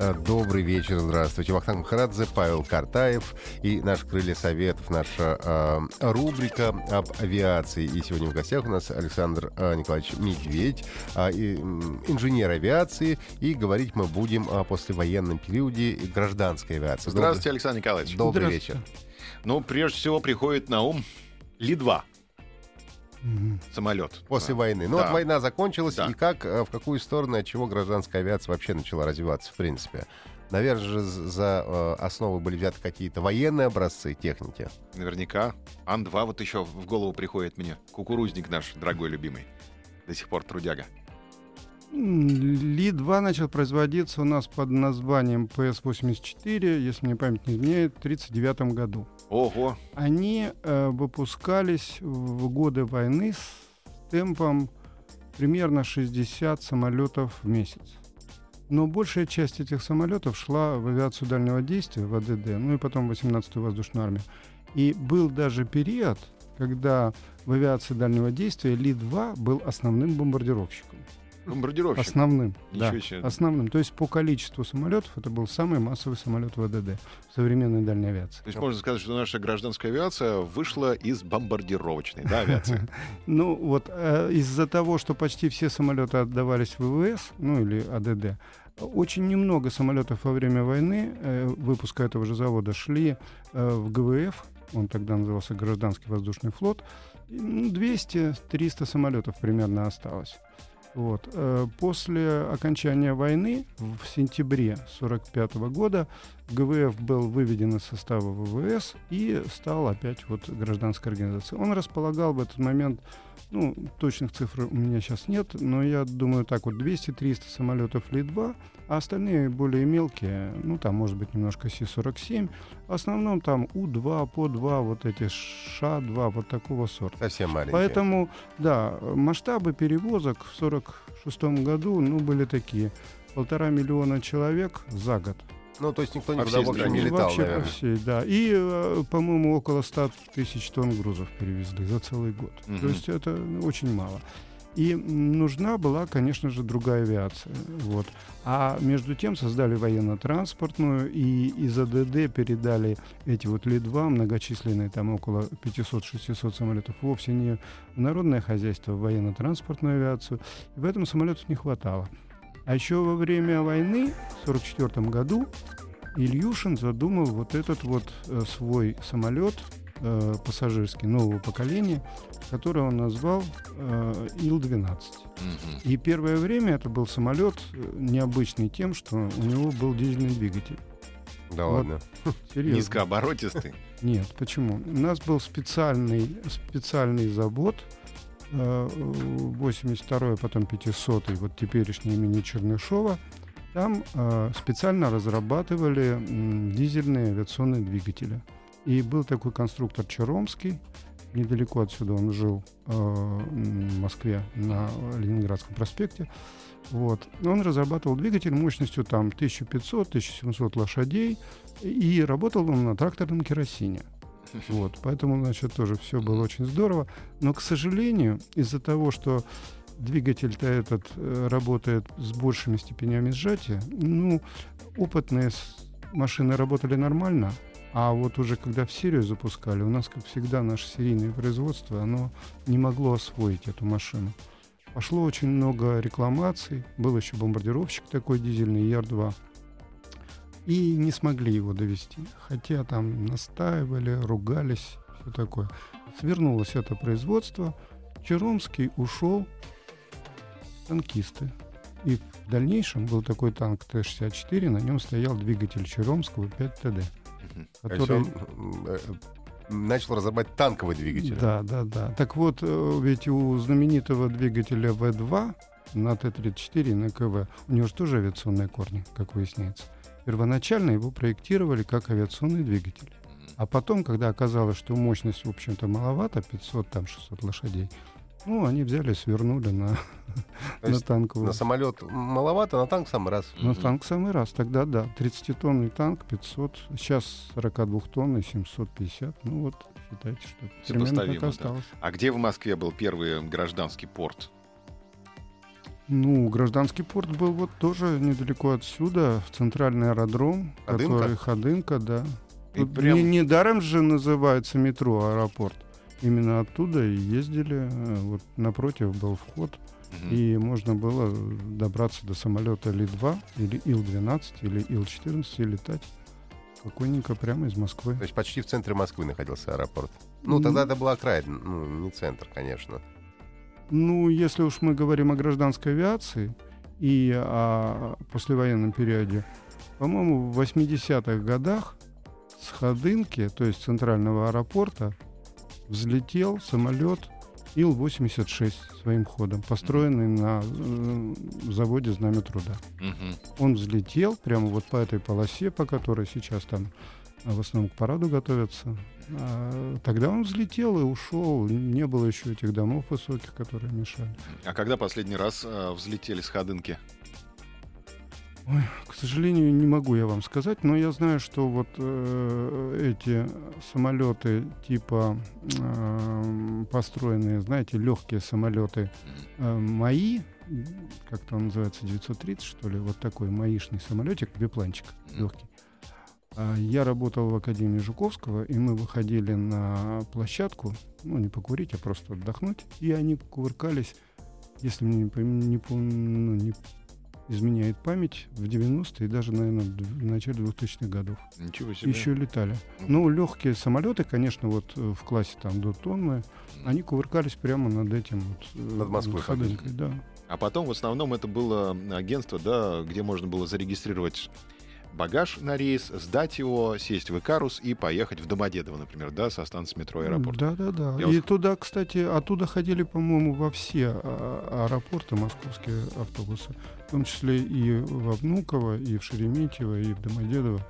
Э, добрый вечер, здравствуйте. Вахтанг Махарадзе, Павел Картаев и наш «Крылья Советов», наша э, рубрика об авиации. И сегодня в гостях у нас Александр э, Николаевич Медведь, э, инженер авиации. И говорить мы будем о послевоенном периоде гражданской авиации. Здравствуйте, Александр Николаевич. Добрый вечер. Ну, прежде всего, приходит на ум Ли-2 самолет. После Да. войны. Ну Да. вот война закончилась, Да. и как, э, в какую сторону, от чего гражданская авиация вообще начала развиваться, в принципе? Наверное же за э, основу были взяты какие-то военные образцы техники. Наверняка. Ан-2 вот еще в голову приходит мне. Кукурузник наш, дорогой любимый. До сих пор трудяга. Ли-2 начал производиться у нас под названием ПС-84, если мне память не изменяет, в 1939 году. Ого. Они э, выпускались в годы войны с темпом примерно 60 самолетов в месяц. Но большая часть этих самолетов шла в авиацию дальнего действия, в АДД, ну и потом в 18-ю воздушную армию. И был даже период, когда в авиации дальнего действия Ли-2 был основным бомбардировщиком. Бомбардировщик. Основным. Да. Основным. То есть по количеству самолетов это был самый массовый самолет в АДД в современной дальней авиации. То есть можно сказать, что наша гражданская авиация вышла из бомбардировочной, да, авиации? Ну вот э, из-за того, что почти все самолеты отдавались ВВС, ну или АДД, очень немного самолетов во время войны э, выпуска этого же завода шли э, в ГВФ, он тогда назывался Гражданский воздушный флот, и, ну, 200-300 самолетов примерно осталось. Вот. э, После окончания войны в сентябре 1945 года ГВФ был выведен из состава ВВС и стал опять вот гражданской организацией. Он располагал в этот момент, ну, точных цифр у меня сейчас нет, но я думаю так вот 200-300 самолетов Ли-2, а остальные более мелкие, ну, там может быть немножко Си-47, в основном там У-2, По-2, вот эти Ша-2, вот такого сорта. Совсем маленькие. Поэтому, да, масштабы перевозок в 1946 году, ну, были такие. Полтора миллиона человек за год. Ну, то есть никто никуда, всей в общем, не летал, Вообще наверное. по всей, да. И, э, по-моему, около 100 тысяч тонн грузов перевезли за целый год. Мгм. То есть это очень мало. И нужна была, конечно же, другая авиация. Вот. А между тем создали военно-транспортную, и из АДД передали эти вот Ли-2, многочисленные, там около 500-600 самолетов, вовсе не в народное хозяйство, а в военно-транспортную авиацию. И поэтому самолетов не хватало. А еще во время войны, в 1944 году, Ильюшин задумал вот этот вот э, свой самолет э, пассажирский нового поколения, который он назвал э, Ил-12. Мгм. И первое время это был самолет э, необычный тем, что у него был дизельный двигатель. Да Вот. ладно. Серьезно. Низкооборотистый. Нет, почему? У нас был специальный, специальный завод, э, 82-й, потом 500-й, вот теперешний имени Чернышова. Там э, специально разрабатывали дизельные авиационные двигатели. И был такой конструктор Черомский, недалеко отсюда он жил, э, в Москве, на Ленинградском проспекте. Вот. Он разрабатывал двигатель мощностью там 1500-1700 лошадей, и работал он на тракторном керосине. Вот, поэтому, значит, тоже все было очень здорово. Но, к сожалению, из-за того, что двигатель-то этот э, работает с большими степенями сжатия, ну, опытные машины работали нормально, а вот уже когда в серию запускали, у нас, как всегда, наше серийное производство, оно не могло освоить эту машину. Пошло очень много рекламаций, был еще бомбардировщик такой дизельный, Яр-2, и не смогли его довести. Хотя там настаивали, ругались, все такое. Свернулось это производство. Черомский ушел танкисты. И в дальнейшем был такой танк Т-64, на нем стоял двигатель Черомского 5 ТД. То есть Который... э, начал разрабатывать танковый двигатель. Да, да, да. Так вот, э, ведь у знаменитого двигателя В-2 на Т-34 и на КВ, у него же тоже авиационные корни, как выясняется. Первоначально его проектировали как авиационный двигатель. А потом, когда оказалось, что мощность, в общем-то, маловато, 500, там, 600 лошадей, Ну, они взяли, свернули на, на танковую. На самолет маловато, на танк самый раз. На танк самый раз. Тогда да. 30-тонный танк 500. Сейчас 42-тонный 750. Ну вот, считайте, что примерно так да. осталось. А где в Москве был первый гражданский порт? Ну, гражданский порт был вот тоже недалеко отсюда, центральный аэродром, Ходынка? который Ходынка, да. И Тут прям- не, недаром же называется метро аэропорт. Именно оттуда и ездили. э, Вот напротив был вход, Мгм. и можно было добраться до самолета Ли-2 или Ил-12 или Ил-14 и летать спокойненько прямо из Москвы. То есть почти в центре Москвы находился аэропорт. Ну, тогда это была окраина, ну, не центр, конечно. Ну, если уж мы говорим о гражданской авиации и о послевоенном периоде, по-моему, в 80-х годах с Ходынки, то есть центрального аэропорта, взлетел самолет Ил-86 своим ходом, построенный на э, заводе «Знамя труда». Мгм. Он взлетел прямо вот по этой полосе, по которой сейчас там в основном к параду готовятся. А, Тогда он взлетел и ушел. Не было еще этих домов высоких, которые мешали. А когда последний раз э, взлетели с Ходынки? Ой, к сожалению, не могу я вам сказать, но я знаю, что вот э, эти самолеты типа э, построенные, знаете, легкие самолеты э, мои, м, как там называется, 930, что ли, вот такой маишный самолетик, бипланчик легкий. А, Я работал в Академии Жуковского, и мы выходили на площадку, ну, не покурить, а просто отдохнуть, и они кувыркались, если мне не, не ну, не изменяет память, в 90-е и даже, наверное, в начале 2000-х годов. Ничего себе. Еще летали. Ну, легкие самолеты, конечно, вот э, в классе там до тонны, они кувыркались прямо над этим вот... э, Над Москвой Ходынкой, да. А потом в основном это было агентство, да, где можно было зарегистрировать багаж на рейс, сдать его, сесть в Икарус и поехать в Домодедово, например, да, со станции метро аэропорт. Да, да, да. Я И вот- туда, кстати, оттуда ходили, по-моему, во все а, аэропорты московские автобусы. В том числе и во Внуково, и в Шереметьево, и в Домодедово.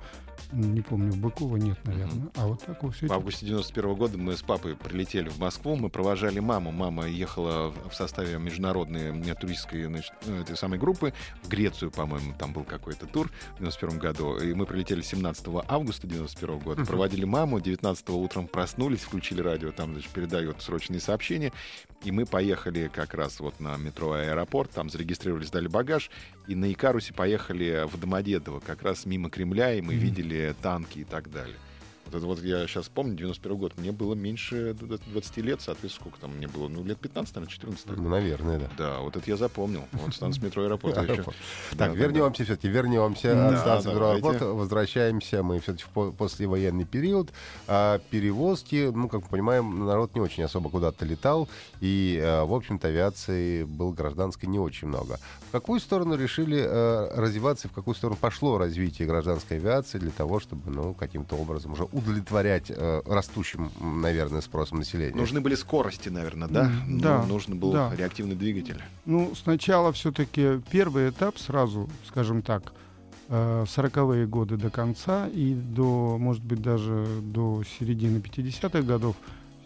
Не помню, в Быково нет, наверное. А вот так во все В августе 91 года мы с папой прилетели в Москву, мы провожали маму. Мама ехала в составе международной м, туристской значит, ну, этой самой группы в Грецию, по-моему, там был какой-то тур в 91 году. И мы прилетели 17 августа 91 года, Мгм. проводили маму, 19 утром проснулись, включили радио, там, значит, передает срочные сообщения. И мы поехали как раз вот на метро аэропорт, там зарегистрировались, дали багаж, и на Икарусе поехали в Домодедово, как раз мимо Кремля, и мы Мгм. видели танки и так далее. Вот это вот я сейчас помню, 91 год, мне было меньше 20 лет, соответственно, сколько там мне было? Ну, лет 15, наверное, 14. тогда. Ну, наверное, да. Да, вот это я запомнил. Вот станция метро аэропорта еще. Так, вернемся все-таки, вернемся от станции метро аэропорта, возвращаемся, мы все-таки в по- послевоенный период. А перевозки, ну, как мы понимаем, народ не очень особо куда-то летал, и, э, в общем-то, авиации было гражданской не очень много. В какую сторону решили э, развиваться, и в какую сторону пошло развитие гражданской авиации для того, чтобы, ну, каким-то образом уже удовлетворять э, растущим, наверное, спросом населения? Нужны были скорости, наверное, да? Ну, да, Нужен был да. реактивный двигатель. Ну, сначала все-таки первый этап сразу, скажем так, э, 40-е годы до конца и до, может быть, даже до середины 50-х годов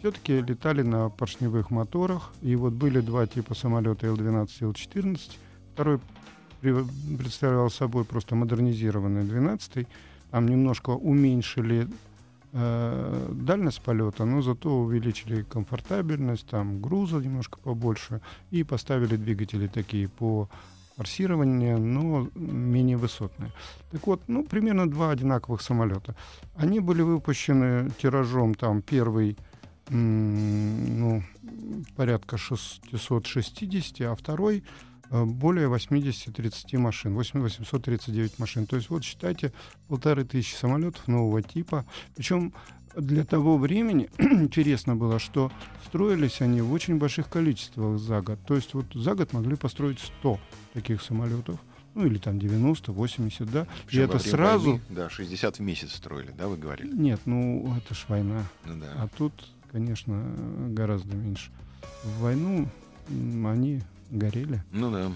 все-таки летали на поршневых моторах. И вот были два типа самолета Ил-12 и Ил-14. Второй представлял собой просто модернизированный 12 Там немножко уменьшили э, дальность полета, но зато увеличили комфортабельность, там груза немножко побольше и поставили двигатели такие по форсированию, но менее высотные. Так вот, ну, примерно два одинаковых самолета. Они были выпущены тиражом, там, первый, ну, порядка 660, а второй э, более 80-30 машин, 8 839 машин. То есть вот считайте полторы тысячи самолетов нового типа. Причем для того времени интересно было, что строились они в очень больших количествах за год. То есть вот за год могли построить 100 таких самолетов. Ну или там 90, 80, да. Причем И это сразу... войны, да, 60 в месяц строили, да, вы говорили? Нет, ну это ж война. Ну да. А тут, конечно, гораздо меньше. В войну они горели. Ну да.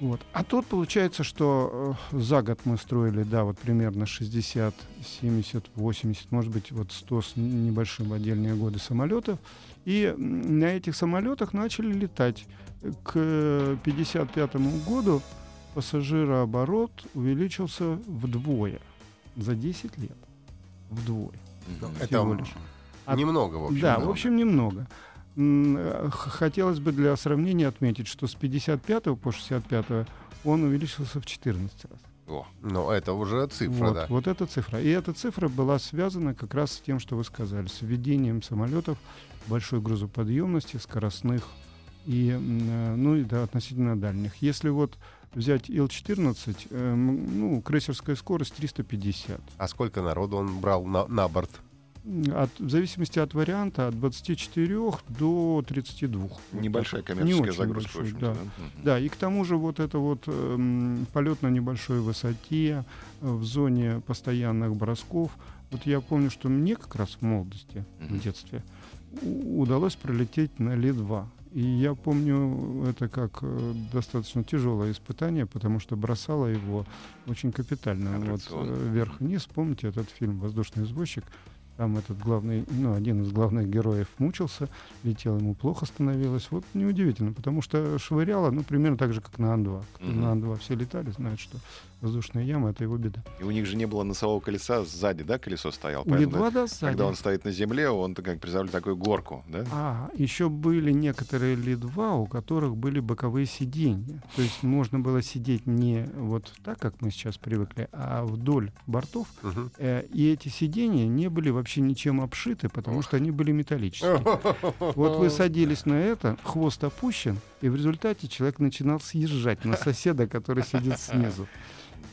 Вот. А тут получается, что э, за год мы строили, да, вот примерно 60, 70, 80, может быть, вот 100 с небольшим отдельные годы самолетов. И на этих самолетах начали летать. К 55 году пассажирооборот увеличился вдвое за 10 лет. Вдвое. Это Всего лишь. Немного, в общем. Да, да. в общем, немного. Э, Хотелось бы для сравнения отметить, что с 55 по 65 он увеличился в 14 раз. О, Но это уже цифра, вот, да. вот эта цифра. И эта цифра была связана как раз с тем, что вы сказали, с введением самолетов большой грузоподъемности, скоростных и, э, ну, и да, относительно дальних. Если вот взять Ил-14, э, ну, крейсерская скорость 350. А сколько народу он брал на, на борт? От, в зависимости от варианта, от 24 до 32. небольшая Не коммерческая очень загрузка, большой, да. да? Мгм. Да, и к тому же вот это вот эм, полет на небольшой высоте э, в зоне постоянных бросков. Вот я помню, что мне как раз в молодости, Мгм. в детстве, удалось пролететь на Ли-2. И я помню это как э, достаточно тяжелое испытание, потому что бросало его очень капитально. Вот э, вверх-вниз. Помните этот фильм «Воздушный извозчик»? Там этот главный, ну, один из главных героев мучился, летел, ему плохо становилось. Вот неудивительно, потому что швыряло, ну, примерно так же, как на Ан-2. Кто Мгм. на Ан-2 все летали, знают, что воздушная яма — это его беда. И у них же не было носового колеса, сзади, да, колесо стояло? Поэтому, Ли-2, да, сзади. Когда он стоит на земле, он как представляет такую горку, да? А, еще были некоторые Ли-2, у которых были боковые сиденья. То есть можно было сидеть не вот так, как мы сейчас привыкли, а вдоль бортов. Э, И эти сиденья не были вообще ничем обшиты, потому что они были металлические. Вот вы садились на это, хвост опущен, и в результате человек начинал съезжать на соседа, который сидит снизу.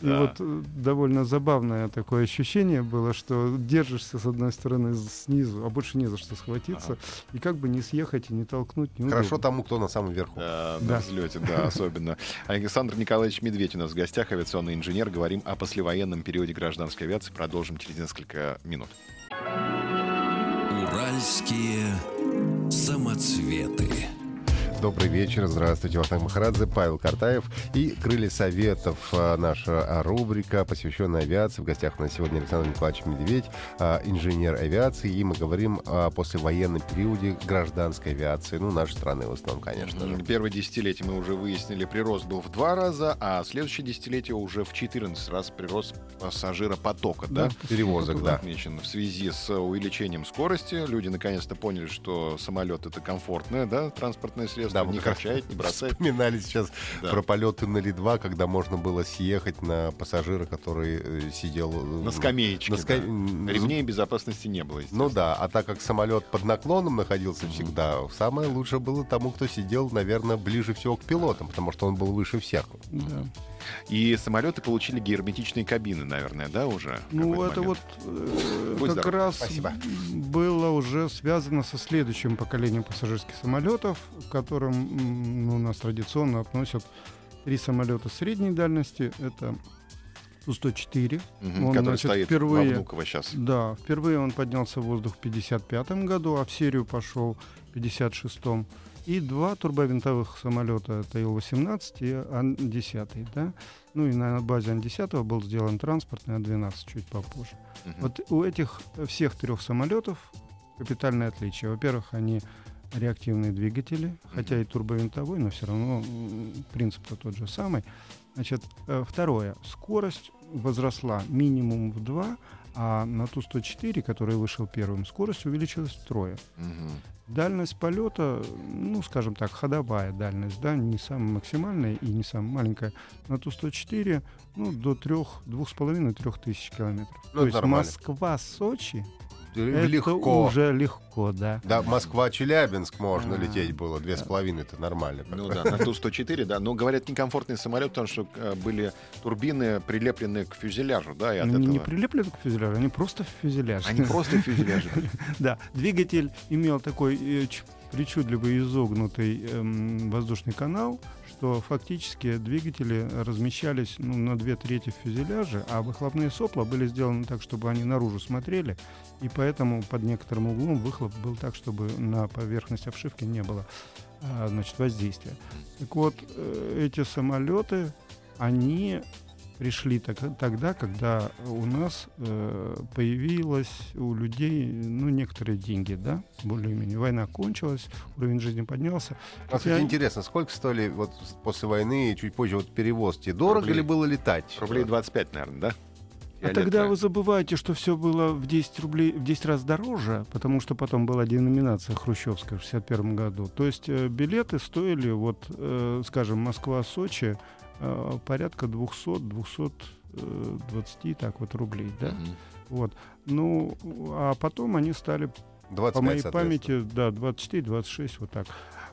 И Да. вот э, довольно забавное такое ощущение было, что держишься с одной стороны снизу, а больше не за что схватиться, и как бы не съехать и не толкнуть. неудобно. Хорошо тому, кто на самом верху. Да, Да. на взлете, да, особенно. Александр Николаевич Медведь у нас в гостях, авиационный инженер. Говорим о послевоенном периоде гражданской авиации. Продолжим через несколько минут. Уральские самоцветы. Добрый вечер, здравствуйте, Вахтанг Махарадзе, Павел Картаев и «Крылья Советов», а, наша а, рубрика, посвященная авиации. В гостях у нас сегодня Александр Николаевич Медведь, а, инженер авиации, и мы говорим о послевоенном периоде гражданской авиации, ну, нашей страны в основном, конечно же. Первое десятилетие мы уже выяснили, прирост был в два раза, а следующее десятилетие уже в 14 раз прирост пассажиропотока, да? Да, Перевозок, да. отмечен в связи с увеличением скорости. Люди наконец-то поняли, что самолет это комфортное, да, транспортное средство, Да, не качает, не бросает. Вспоминали сейчас Да. про полеты на Ли-2, когда можно было съехать на пассажира, который э, сидел... э, На скамеечке. на ска- да. Ремней безопасности не было. Ну да, а так как самолет под наклоном находился всегда, самое лучшее было тому, кто сидел, наверное, ближе всего к пилотам, потому что он был выше всех. Да. И самолеты получили герметичные кабины, наверное, да, уже? Ну, это момент? вот э, Будь как здоров. раз Спасибо. было уже связано со следующим поколением пассажирских самолетов, к которым ну, у нас традиционно относят три самолета средней дальности. Это Ту-104. Мгм, он, который значит, стоит впервые- во Внуково сейчас. Да, впервые он поднялся в воздух в 55 году, а в серию пошел в 56 И два турбовинтовых самолета, это Ил-18 и Ан-10. Да? Ну и на базе Ан-10 был сделан транспортный Ан-12 чуть попозже. Мгм. Вот у этих э, всех трех самолетов капитальное отличие. Во-первых, они реактивные двигатели, хотя и турбовинтовой, но все равно принцип-то тот же самый. Значит, э, второе. Скорость возросла минимум в два, а на Ту-104, который вышел первым, скорость увеличилась втрое. Мгм. Дальность полета, ну, скажем так, ходовая дальность, да, не самая максимальная и не самая маленькая. На Ту-104, ну, до трех, двух с половиной, трех тысяч километров. Ну, То есть нормально. Москва-Сочи, это Легко. уже легко, да. Да, Москва-Челябинск можно А, лететь было, две с половиной, это нормально. Ну да, на Ту-104, да. Но, говорят, некомфортный самолет, потому что э, были турбины прилеплены к фюзеляжу, да, и от Они этого... не прилеплены к фюзеляжу, они просто в фюзеляж. Они просто фюзеляжи. были. Да, двигатель имел такой причудливый изогнутый эм, воздушный канал, что фактически двигатели размещались ну, на две трети фюзеляжа, а выхлопные сопла были сделаны так, чтобы они наружу смотрели, и поэтому под некоторым углом выхлоп был так, чтобы на поверхность обшивки не было а, значит, воздействия. Так вот, э, эти самолеты, они пришли так, тогда, когда у нас э, появилось у людей, ну, некоторые деньги, да, более-менее. Война кончилась, уровень жизни поднялся. А, кстати, Я- интересно, сколько стоили вот после войны и чуть позже вот перевозки? Дорого Рублей. ли было летать? Рублей 25, наверное, да? А тогда вы забываете, что все было в 10 рублей, в 10 раз дороже, потому что потом была деноминация хрущевская в 61 году. То есть э, билеты стоили, вот, э, скажем, Москва-Сочи порядка 200-220 так вот рублей, да? Мгм. Вот. Ну, а потом они стали 25, по моей памяти, да, 24-26, вот так.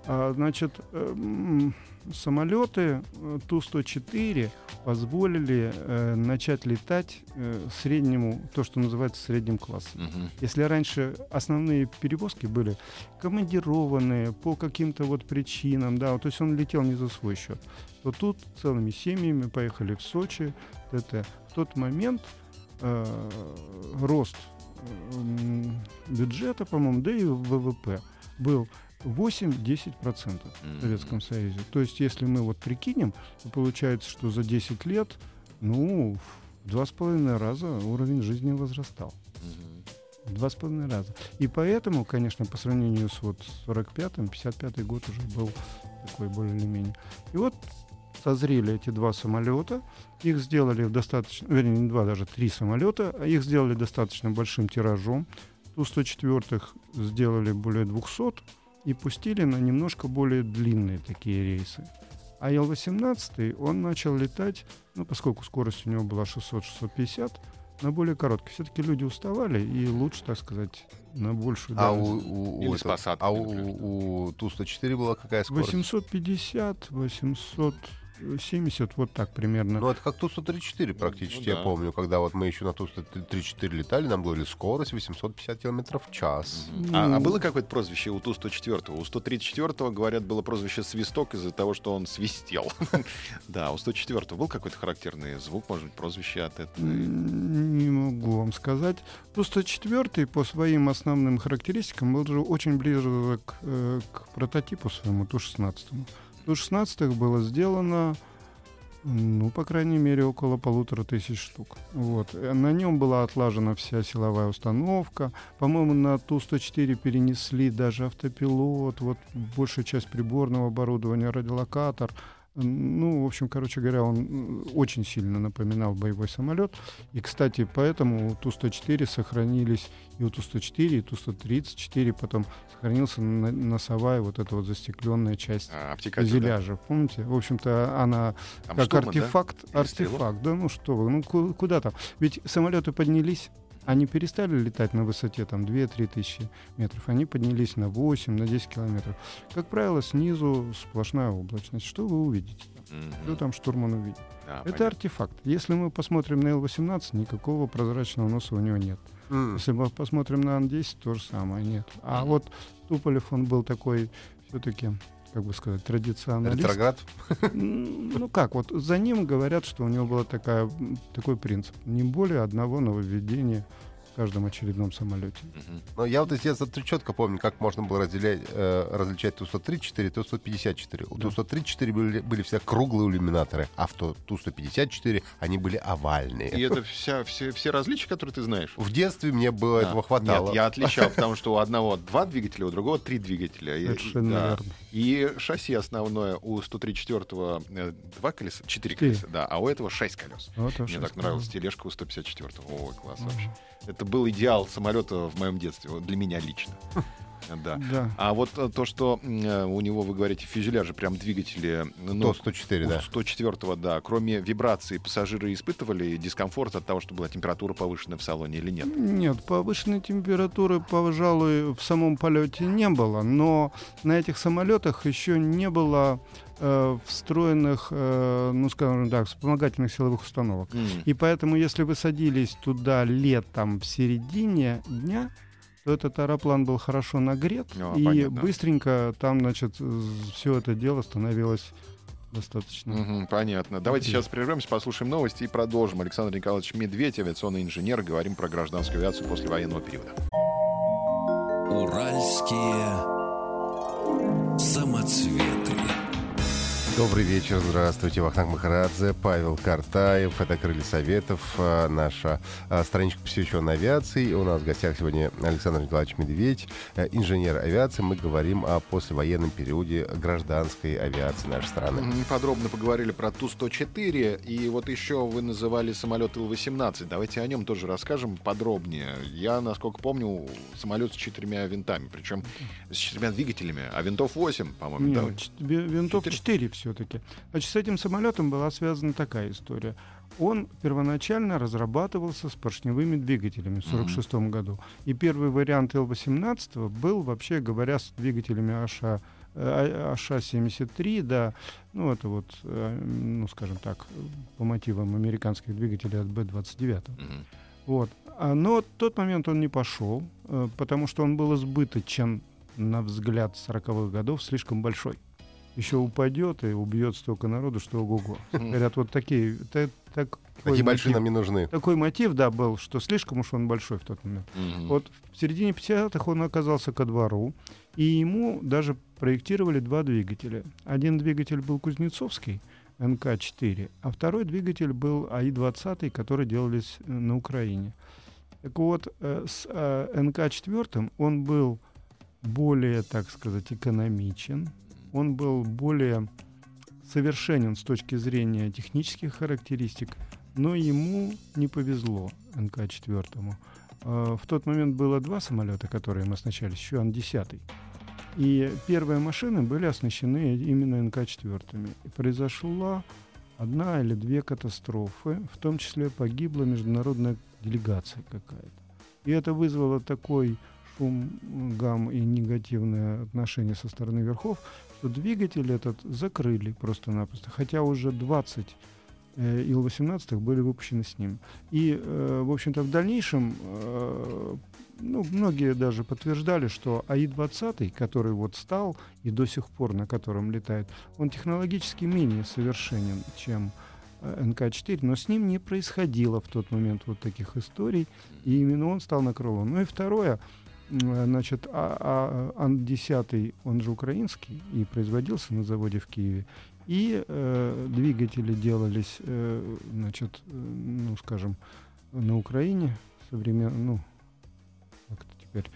А, значит, эм, самолеты э, Ту-104 позволили э, начать летать э, среднему, то, что называется средним классом. Мгм. Если раньше основные перевозки были командированные по каким-то вот причинам, да, вот, то есть он летел не за свой счет, то тут целыми семьями поехали в Сочи, т.т. В тот момент э, рост м, бюджета, по-моему, да и ВВП был 8-10% в Советском Союзе. То есть, если мы вот прикинем, то получается, что за 10 лет, ну, в два с половиной раза уровень жизни возрастал. Мгм. В Два с половиной раза. И поэтому, конечно, по сравнению с вот 45-м, 55-й год уже был такой более или менее. И вот созрели эти два самолета, их сделали достаточно, вернее, не два, даже три самолета, а их сделали достаточно большим тиражом. Ту-104 сделали более 200 и пустили на немножко более длинные такие рейсы. А Ил-18, он начал летать, ну, поскольку скорость у него была 600-650, на более короткий. Все-таки люди уставали, и лучше, так сказать, на большую А у, дальность. у- у Или посадкой, а у, у Ту-104 была какая скорость? 850, 870, вот так примерно. Ну, это как Ту-134 практически, Ну, я да. помню. Когда вот мы еще на Ту-134 летали, нам говорили скорость 850 километров в час. Мгм. А, а было какое-то прозвище у Ту-104? У 134 говорят, было прозвище «Свисток» из-за того, что он свистел. Да, у 104 был какой-то характерный звук, может быть, прозвище от этого? Не могу вам сказать. Ту-104 по своим основным характеристикам был же очень близок э, к прототипу своему Ту-16. Ту-16 было сделано, ну, по крайней мере, около полутора тысяч штук. Вот. На нем была отлажена вся силовая установка. По-моему, на Ту-104 перенесли даже автопилот, вот большая часть приборного оборудования, радиолокатор. Ну, в общем, короче говоря, он очень сильно напоминал боевой самолет. И, кстати, поэтому у Ту-104 сохранились и у Ту-104, и Ту-134, потом сохранился носовая вот эта вот застекленная часть А, обтекатель, да? Помните? В общем-то, она Там как штурман, да? артефакт. Стрелок? артефакт. Да ну что вы, ну ку- куда там? Ведь самолеты поднялись, они перестали летать на высоте там 2-3 тысячи метров, они поднялись на 8, на 10 километров. Как правило, снизу сплошная облачность. Что вы увидите? Мгм. Что там штурман увидит? Да, Это понятно. артефакт. Если мы посмотрим на Ил-18, никакого прозрачного носа у него нет. М. Если мы посмотрим на Ан-10, то же самое нет. А Мгм. вот Туполев, он был такой все-таки, как бы сказать, традиционалист. Ретроград? Ну как, вот за ним говорят, что у него был такой принцип. Не более одного нововведения в каждом очередном самолете. Мгм. Но я вот из детства четко помню, как можно было разделять, э, различать Ту-134 и Ту-154. У Да. Ту-134 были, были все круглые иллюминаторы, а в Ту- Ту-154 они были овальные. И это вся, все, все различия, которые ты знаешь? В детстве мне было Да. этого хватало. Нет, я отличал, потому что у одного два двигателя, у другого три двигателя. И- Совершенно да. верно. И шасси основное у 134-го э, два колеса, четыре колеса, да, а у этого шесть колес. Вот Мне так нравилась тележка у 154-го. Ой, класс Мгм. вообще. Это был идеал самолета в моем детстве, для меня лично. Да. Да. А вот э, то, что э, у него, вы говорите, фюзеляжи, прям двигатели, ну, Ту-104, у да. 104-го, да, кроме вибрации пассажиры испытывали дискомфорт от того, что была температура повышенная в салоне или нет? Нет, повышенной температуры, пожалуй, в самом полете не было, но на этих самолетах еще не было э, встроенных, э, ну, скажем так, вспомогательных силовых установок. М. И поэтому, если вы садились туда летом в середине дня, то этот аэроплан был хорошо нагрет, А, и понятно. быстренько там, значит, все это дело становилось достаточно. Мгм, понятно. Давайте Окей. сейчас прервемся, послушаем новости и продолжим. Александр Николаевич Медведь, авиационный инженер. Говорим про гражданскую авиацию после военного периода. Уральские Самоцветы. Добрый вечер, здравствуйте. Вахтанг Махарадзе, Павел Картаев. Это «Крылья Советов», а, наша а, страничка, посвященная авиации. У нас в гостях сегодня Александр Николаевич Медведь, э, инженер авиации. Мы говорим о послевоенном периоде гражданской авиации нашей страны. М, Подробно поговорили про Ту-104, и вот еще вы называли самолет Ил-18. Давайте о нем тоже расскажем подробнее. Я, насколько помню, самолет с четырьмя винтами, причем с четырьмя двигателями, а винтов 8, по-моему, Нет, да? винтов Четыре. 4 все-таки. Значит, с этим самолетом была связана такая история. Он первоначально разрабатывался с поршневыми двигателями в 1946 году. И первый вариант Л-18 был, вообще говоря, с двигателями АША, э, АША-73, да, ну это вот, э, ну скажем так, по мотивам американских двигателей от Б-29. Мгм. Вот. А, Но в тот момент он не пошел, э, потому что он был избыточен, на взгляд 40-х годов, слишком большой. Еще упадет и убьет столько народу, что ого-го. Говорят, вот такие... та- такой Такие большие мотив- нам не нужны. Такой мотив, да, был, что слишком уж он большой в тот момент. Мгм. Вот в середине 50-х он оказался ко двору, и ему даже проектировали два двигателя. Один двигатель был кузнецовский, НК-4, а второй двигатель был АИ-20, который делались э, на Украине. Так вот, э, с э, НК-4 он был более, так сказать, экономичен, он был более совершенен с точки зрения технических характеристик, но ему не повезло НК-4. Э, В тот момент было два самолета, которые мы оснащались, еще Ан-10. И первые машины были оснащены именно НК-4. И произошла одна или две катастрофы, в том числе погибла международная делегация какая-то. И это вызвало такой шум, гам и негативное отношение со стороны верхов, что двигатель этот закрыли просто-напросто, хотя уже 20 э, Ил-18 были выпущены с ним. И, э, в общем-то, в дальнейшем, э, ну, многие даже подтверждали, что АИ-20, который вот стал и до сих пор на котором летает, он технологически менее совершенен, чем э, НК-4, но с ним не происходило в тот момент вот таких историй, и именно он стал на крыло. Ну и второе, значит, а, а, Ан-10, он же украинский, и производился на заводе в Киеве, и э, двигатели делались, э, значит, э, ну, скажем, на Украине, современно, ну, как это теперь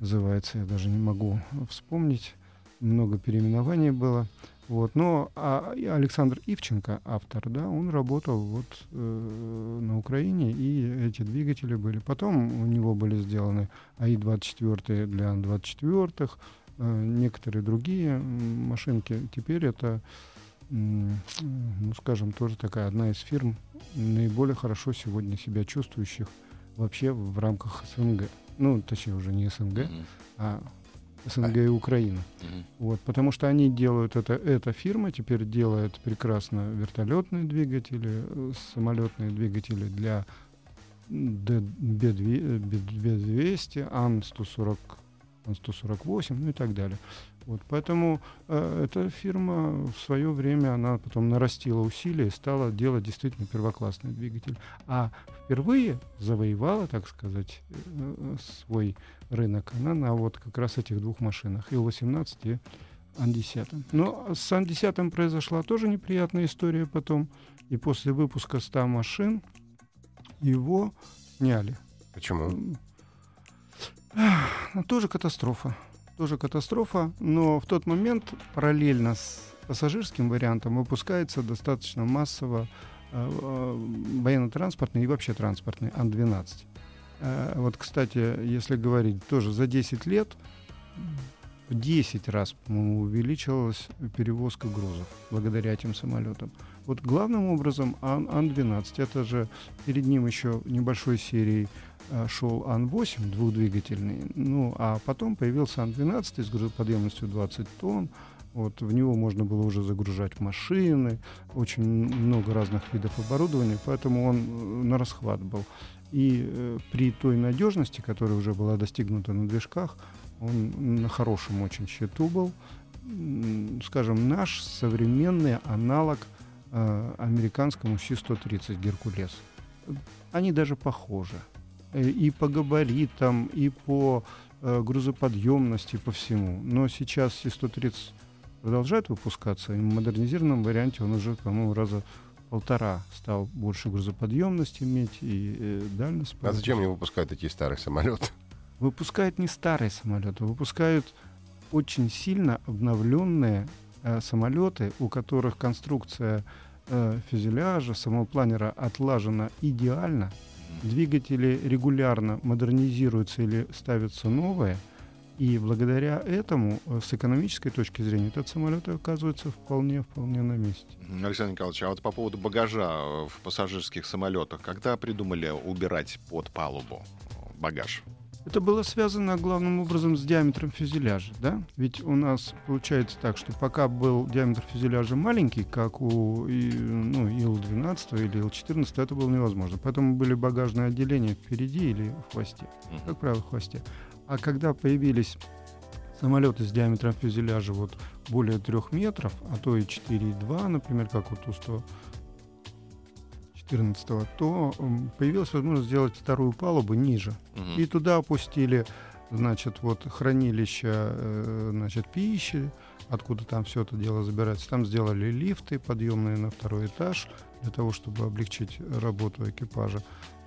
называется, я даже не могу вспомнить, много переименований было. Вот. Но а, Александр Ивченко, автор, да, он работал вот э, на Украине, и эти двигатели были. Потом у него были сделаны АИ-24 для Ан-24, э, некоторые другие машинки. Теперь это, м, ну, скажем, тоже такая одна из фирм, наиболее хорошо сегодня себя чувствующих вообще в рамках СНГ. Ну, точнее, уже не СНГ, Мгм. а СНГ и Украина. Вот, потому что они делают это, эта фирма теперь делает прекрасно вертолетные двигатели, э, самолетные двигатели для Д- Б-200, Б-200, Ан-140, Ан-148, ну и так далее. Вот, поэтому э, эта фирма в свое время, она потом нарастила усилия и стала делать действительно первоклассный двигатель. А впервые завоевала, так сказать, э, э, свой рынок она на вот как раз этих двух машинах, Ил-18 и Ан-10. Но с Ан-10 произошла тоже неприятная история потом. И после выпуска 100 машин его сняли. Почему? Ну, Тоже катастрофа. Тоже катастрофа, но в тот момент параллельно с пассажирским вариантом выпускается достаточно массово э, э, военно-транспортный и вообще транспортный Ан-12. Э, Вот, кстати, если говорить, тоже за 10 лет в 10 раз, по-моему, увеличилась перевозка грузов благодаря этим самолетам. Вот главным образом Ан- Ан-12, это же перед ним еще небольшой серией э, шел Ан-8 двухдвигательный, ну, а потом появился Ан-12 с грузоподъемностью 20 тонн, вот, в него можно было уже загружать машины, очень много разных видов оборудования, поэтому он э, на расхват был. И э, при той надежности, которая уже была достигнута на движках, он на хорошем очень счету был. Скажем, наш современный аналог э, американскому Си-130 «Геркулес». Они даже похожи. Э, И по габаритам, и по э, грузоподъемности, по всему. Но сейчас Си-130 продолжает выпускаться. И в модернизированном варианте он уже, по-моему, раза полтора стал больше грузоподъемность иметь и э, дальность. А зачем они выпускают эти старые самолеты? Выпускают не старые самолеты, выпускают очень сильно обновленные э, самолеты, у которых конструкция э, фюзеляжа, самого планера отлажена идеально. Двигатели регулярно модернизируются или ставятся новые. И благодаря этому, э, с экономической точки зрения, этот самолет оказывается вполне-вполне на месте. Александр Николаевич, а вот по поводу багажа э, в пассажирских самолетах, когда придумали убирать под палубу багаж? Это было связано главным образом с диаметром фюзеляжа, да? Ведь у нас получается так, что пока был диаметр фюзеляжа маленький, как у ну, Ил-12 или Ил-14, это было невозможно. Поэтому были багажные отделения впереди или в хвосте. Как правило, в хвосте. А когда появились самолеты с диаметром фюзеляжа вот более трех метров, а то и 4,2, например, как у Ту-100, 14 то появилась возможность сделать вторую палубу ниже. Угу. И туда опустили, значит, вот хранилище, э, значит, пищи, откуда там все это дело забирается. Там сделали лифты подъемные на второй этаж для того, чтобы облегчить работу экипажа.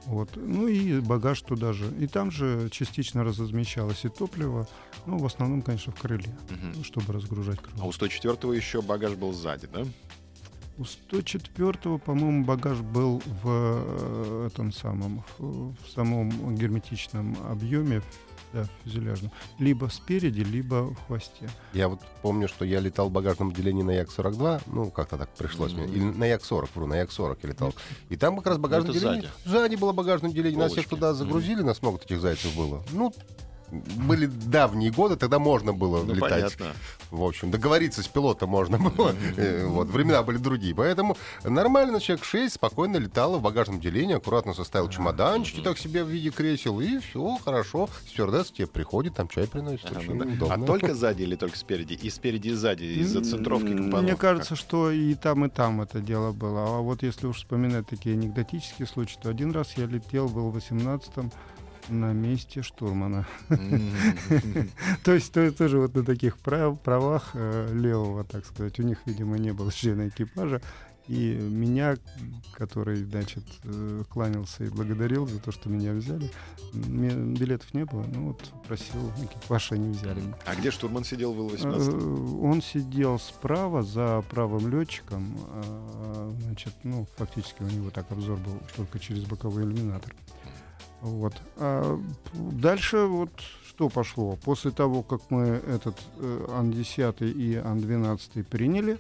Вот. Ну и багаж туда же. И там же частично размещалось и топливо, ну, в основном, конечно, в крыле, угу. чтобы разгружать крыло. А у 104-го еще багаж был сзади, да? У 104-го, по-моему, багаж был в э, этом самом, в, в самом герметичном объеме, да, фюзеляжном. Либо спереди, либо в хвосте. Я вот помню, что я летал в багажном отделении на Як-42, ну, как-то так пришлось mm-hmm. мне. Или на Як-40, вру, на Як-40 я летал. И там как раз багажное отделение. Сзади. сзади было багажное отделение. Полочки. Нас всех туда загрузили, mm-hmm. нас много этих зайцев было. Ну, были давние годы, тогда можно было ну, летать. Понятно. В общем, договориться с пилотом можно было. Э, вот, времена были другие. Поэтому нормально человек 6 спокойно летал в багажном отделении, аккуратно составил чемоданчики так себе в виде кресел, и все, хорошо. Стюардесс тебе приходит, там чай приносит. А только сзади или только спереди? И спереди, и сзади, из-за центровки компонов? Мне кажется, что и там, и там это дело было. А вот если уж вспоминать такие анекдотические случаи, то один раз я летел, был в 18-м, на месте штурмана. То есть тоже вот на таких правах э, левого, так сказать. У них, видимо, не было члена экипажа. И меня, который, значит, э, кланялся и благодарил за то, что меня взяли, билетов не было, ну вот просил экипаж, они взяли. А где штурман сидел в Ил-18? Э, он сидел справа, за правым летчиком. А, значит, ну, фактически у него так обзор был только через боковой иллюминатор. Вот. А дальше вот что пошло? После того, как мы этот э, Ан-10 и Ан-12 приняли,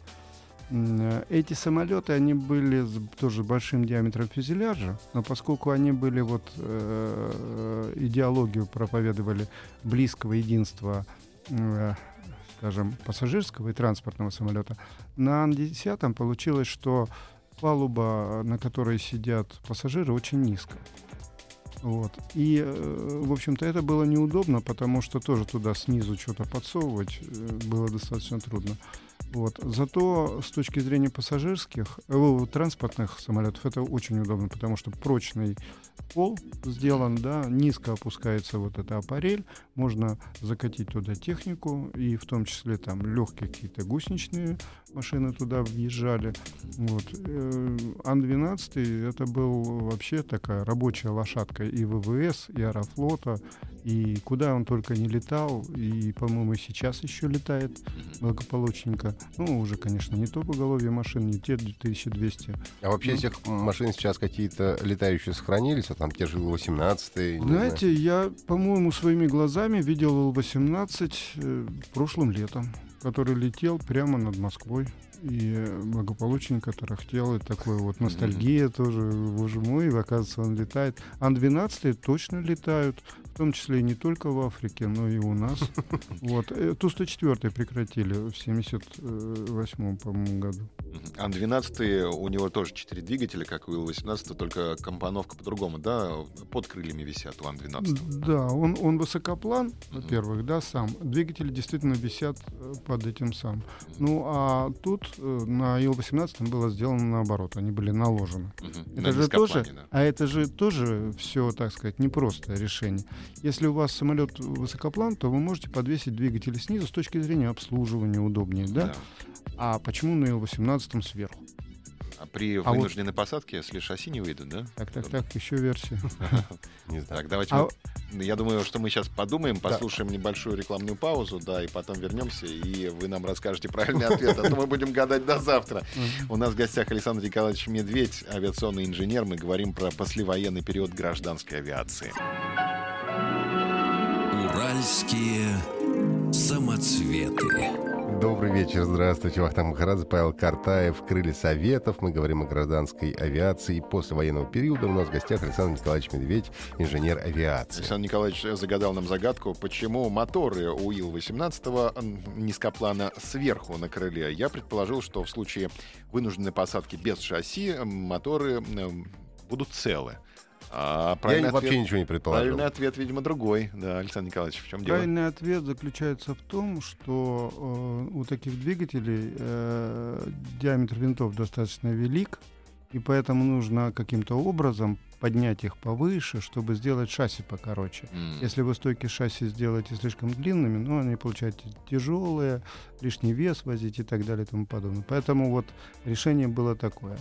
эти самолеты, они были с тоже большим диаметром фюзеляжа, но поскольку они были вот э, идеологию проповедовали близкого единства скажем, пассажирского и транспортного самолета, на Ан-10 получилось, что палуба, на которой сидят пассажиры, очень низкая. Вот. И, э, в общем-то, это было неудобно, потому что тоже туда снизу что-то подсовывать э, было достаточно трудно. Вот. Зато с точки зрения пассажирских, э, транспортных самолетов это очень удобно, потому что прочный пол сделан, да, низко опускается вот эта аппарель, можно закатить туда технику, и в том числе там легкие какие-то гусеничные машины туда въезжали. Вот. Э, Ан-12 это был вообще такая рабочая лошадка и ВВС, и Аэрофлота, и куда он только не летал, и, по-моему, сейчас еще летает благополучненько. Ну, уже, конечно, не то поголовье машин, не те 1200. А вообще ну, этих машин сейчас какие-то летающие сохранились, а там те же Ил-18? Знаете, я, по-моему, своими глазами видел Ил-18 э, прошлым летом, который летел прямо над Москвой и благополучненько тарахтел, и такой вот ностальгия mm-hmm. тоже, боже мой, оказывается, он летает. Ан-12 точно летают, в том числе и не только в Африке, но и у нас. Вот. Ту-104 прекратили в 78 по-моему, году. Ан-12 у него тоже 4 двигателя, как у Ил-18, только компоновка по-другому, да? Под крыльями висят у Ан-12. Да, он, он высокоплан, во-первых, да, сам. Двигатели действительно висят э, под этим сам. Ну, а тут э, на Ил-18 было сделано наоборот, они были наложены. Это На же тоже, да. а это же тоже все, так сказать, непростое решение. Если у вас самолет высокоплан, то вы можете подвесить двигатели снизу с точки зрения обслуживания удобнее, да? Да. А почему на Ил-18 сверху? А при вот- вынужденной посадке, если шасси не выйдут, да? Так, так, так, еще версия. Не знаю. Так, давайте А- мы- Я думаю, что мы сейчас подумаем, Да. послушаем небольшую рекламную паузу, да, и потом вернемся, и вы нам расскажете правильный ответ, а то мы будем гадать до завтра. У нас в гостях Александр Николаевич Медведь, авиационный инженер. Мы говорим про послевоенный период гражданской авиации. Уральские самоцветы. Добрый вечер, здравствуйте. Вахтанг Махарадзе, Павел Картаев, Крылья Советов. Мы говорим о гражданской авиации после военного периода. У нас в гостях Александр Николаевич Медведь, инженер авиации. Александр Николаевич загадал нам загадку, почему моторы у Ил-18 низкоплана сверху на крыле. Я предположил, что в случае вынужденной посадки без шасси моторы будут целы. А Я правильный, вообще ответ, ничего не предположил. правильный ответ, видимо, другой. Да, Александр Николаевич, в чем дело? Правильный ответ заключается в том, что э, у таких двигателей э, диаметр винтов достаточно велик, и поэтому нужно каким-то образом поднять их повыше, чтобы сделать шасси покороче. М, Если вы стойки шасси сделаете слишком длинными, ну, они получаются тяжелые, лишний вес возить и так далее и тому подобное. Поэтому вот решение было такое.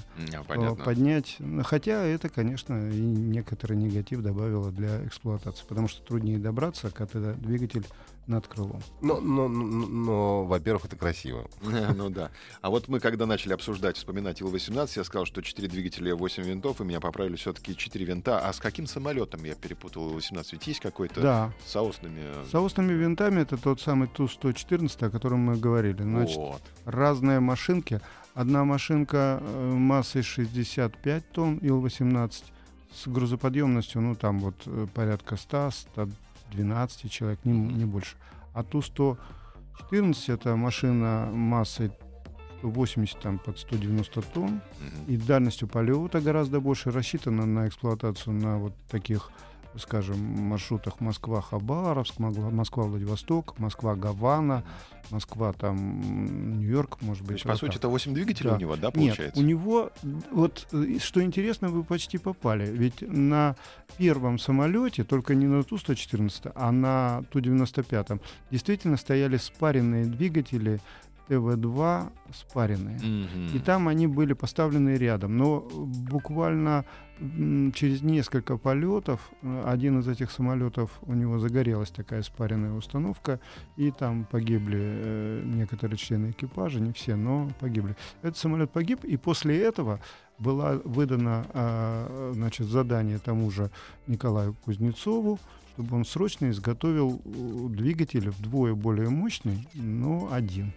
Понятно. Поднять, хотя это, конечно, и некоторый негатив добавило для эксплуатации, потому что труднее добраться, когда двигатель над крылом. Но, но, но, но, во-первых, это красиво. Ну да. А вот мы, когда начали обсуждать, вспоминать Ил-18, я сказал, что 4 двигателя, 8 винтов, и меня поправили все-таки 4 винта. А с каким самолетом я перепутал Ил-18? Ведь есть какой-то Да, с соосными... э, соосными винтами это тот самый Ту-114, о котором мы говорили. Значит, Вот. разные машинки. Одна машинка э, массой 65 тонн, Ил-18, с грузоподъемностью, ну, там вот э, порядка 100, 112 человек, не, не больше. А Ту-114 это машина массой 180 там, под 190 тонн, Мгм. и дальностью полета гораздо больше рассчитана на эксплуатацию на вот таких, скажем, маршрутах Москва-Хабаровск, Москва-Владивосток, Москва-Гавана, Москва там Нью-Йорк, может То быть. есть, по сути, это 8 двигателей Да. у него, да, Нет, получается? у него, вот что интересно, вы почти попали. Ведь на первом самолете, только не на Ту-114, а на Ту-95, действительно стояли спаренные двигатели ТВ-2 спаренные. Мгм. И там они были поставлены рядом. Но буквально через несколько полетов э, один из этих самолетов, у него загорелась такая спаренная установка, и там погибли э, некоторые члены экипажа, не все, но погибли. Этот самолет погиб, и после этого была выдана а, значит, задание тому же Николаю Кузнецову, чтобы он срочно изготовил э, двигатель вдвое более мощный, но один.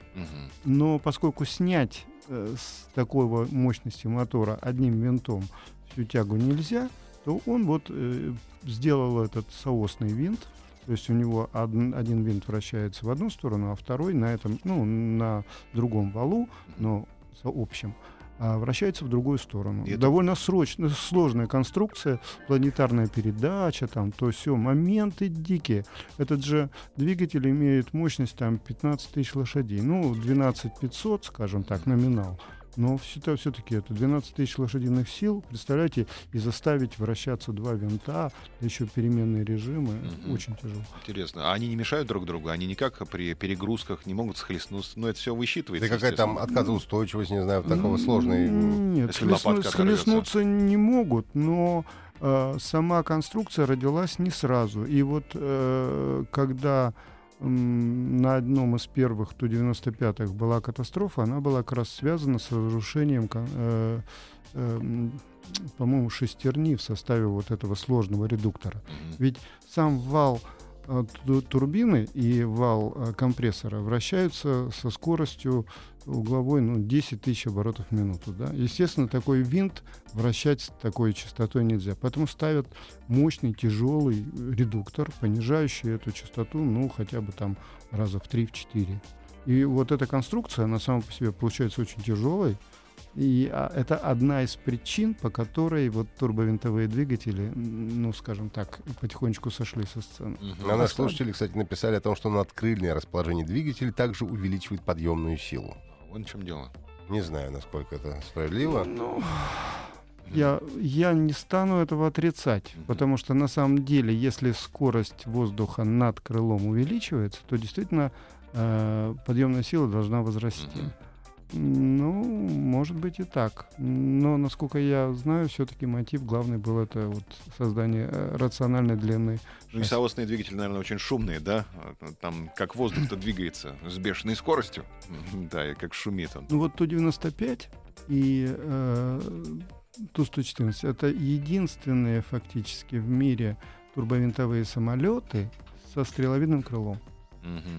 Но поскольку снять э, с такой мощности мотора одним винтом всю тягу нельзя, то он вот э, сделал этот соосный винт. То есть у него один, один винт вращается в одну сторону, а второй на этом, ну, на другом валу, но сообщем, а, вращается в другую сторону. И это- Довольно срочно, сложная конструкция, планетарная передача, там, то все, моменты дикие. Этот же двигатель имеет мощность там 15 тысяч лошадей. Ну, 12 500, скажем так, номинал. Но все-таки это 12 тысяч лошадиных сил, представляете, и заставить вращаться два винта, еще переменные режимы, Мгм. очень тяжело. Интересно. А они не мешают друг другу? Они никак при перегрузках не могут схлестнуться? Ну, это все высчитывается, Да какая там отказоустойчивость, не знаю, такого М, сложной. Нет, схлестну- схлестнуться не могут, но э, сама конструкция родилась не сразу. И вот э, когда на одном из первых Ту-95 была катастрофа, она была как раз связана с разрушением, э, э, по-моему, шестерни в составе вот этого сложного редуктора. Ведь сам вал турбины и вал э, компрессора вращаются со скоростью угловой ну, 10 тысяч оборотов в минуту. Да? Естественно, такой винт вращать с такой частотой нельзя. Поэтому ставят мощный, тяжелый редуктор, понижающий эту частоту, ну, хотя бы там раза в 3-4. И вот эта конструкция, она сама по себе получается очень тяжелой, И а, это одна из причин, по которой вот турбовинтовые двигатели, ну, скажем так, потихонечку сошли со сцены. А наши слушатели, кстати, написали о том, что надкрыльное расположение двигателя также увеличивает подъемную силу. Вон в чем дело. Не знаю, насколько это справедливо. Ну, я, я не стану этого отрицать, потому что на самом деле, если скорость воздуха над крылом увеличивается, то действительно э, подъемная сила должна возрасти. Мгм. Ну, может быть и так. Но, насколько я знаю, все-таки мотив главный был это вот создание э, рациональной длинной. Ну, Весовозные двигатели, наверное, очень шумные, да? Там как воздух-то двигается с бешеной скоростью. Да, и как шумит он. Ну вот Ту-95 и э, Ту-114 это единственные фактически в мире турбовинтовые самолеты со стреловидным крылом.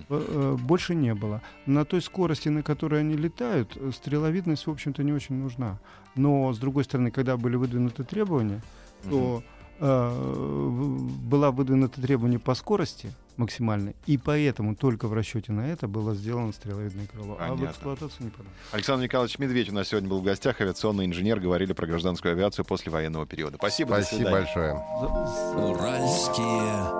Э, Больше не было. На той скорости, на которой они летают, э, стреловидность, в общем-то, не очень нужна. Но, с другой стороны, когда были выдвинуты требования, то э, в- была выдвинуто требование по скорости максимальной, и поэтому только в расчете на это было сделано стреловидное крыло. А в Понятно. эксплуатацию не подано. Александр Николаевич Медведь у нас сегодня был в гостях, авиационный инженер, говорили про гражданскую авиацию после военного периода. Спасибо, Спасибо большое. Уральские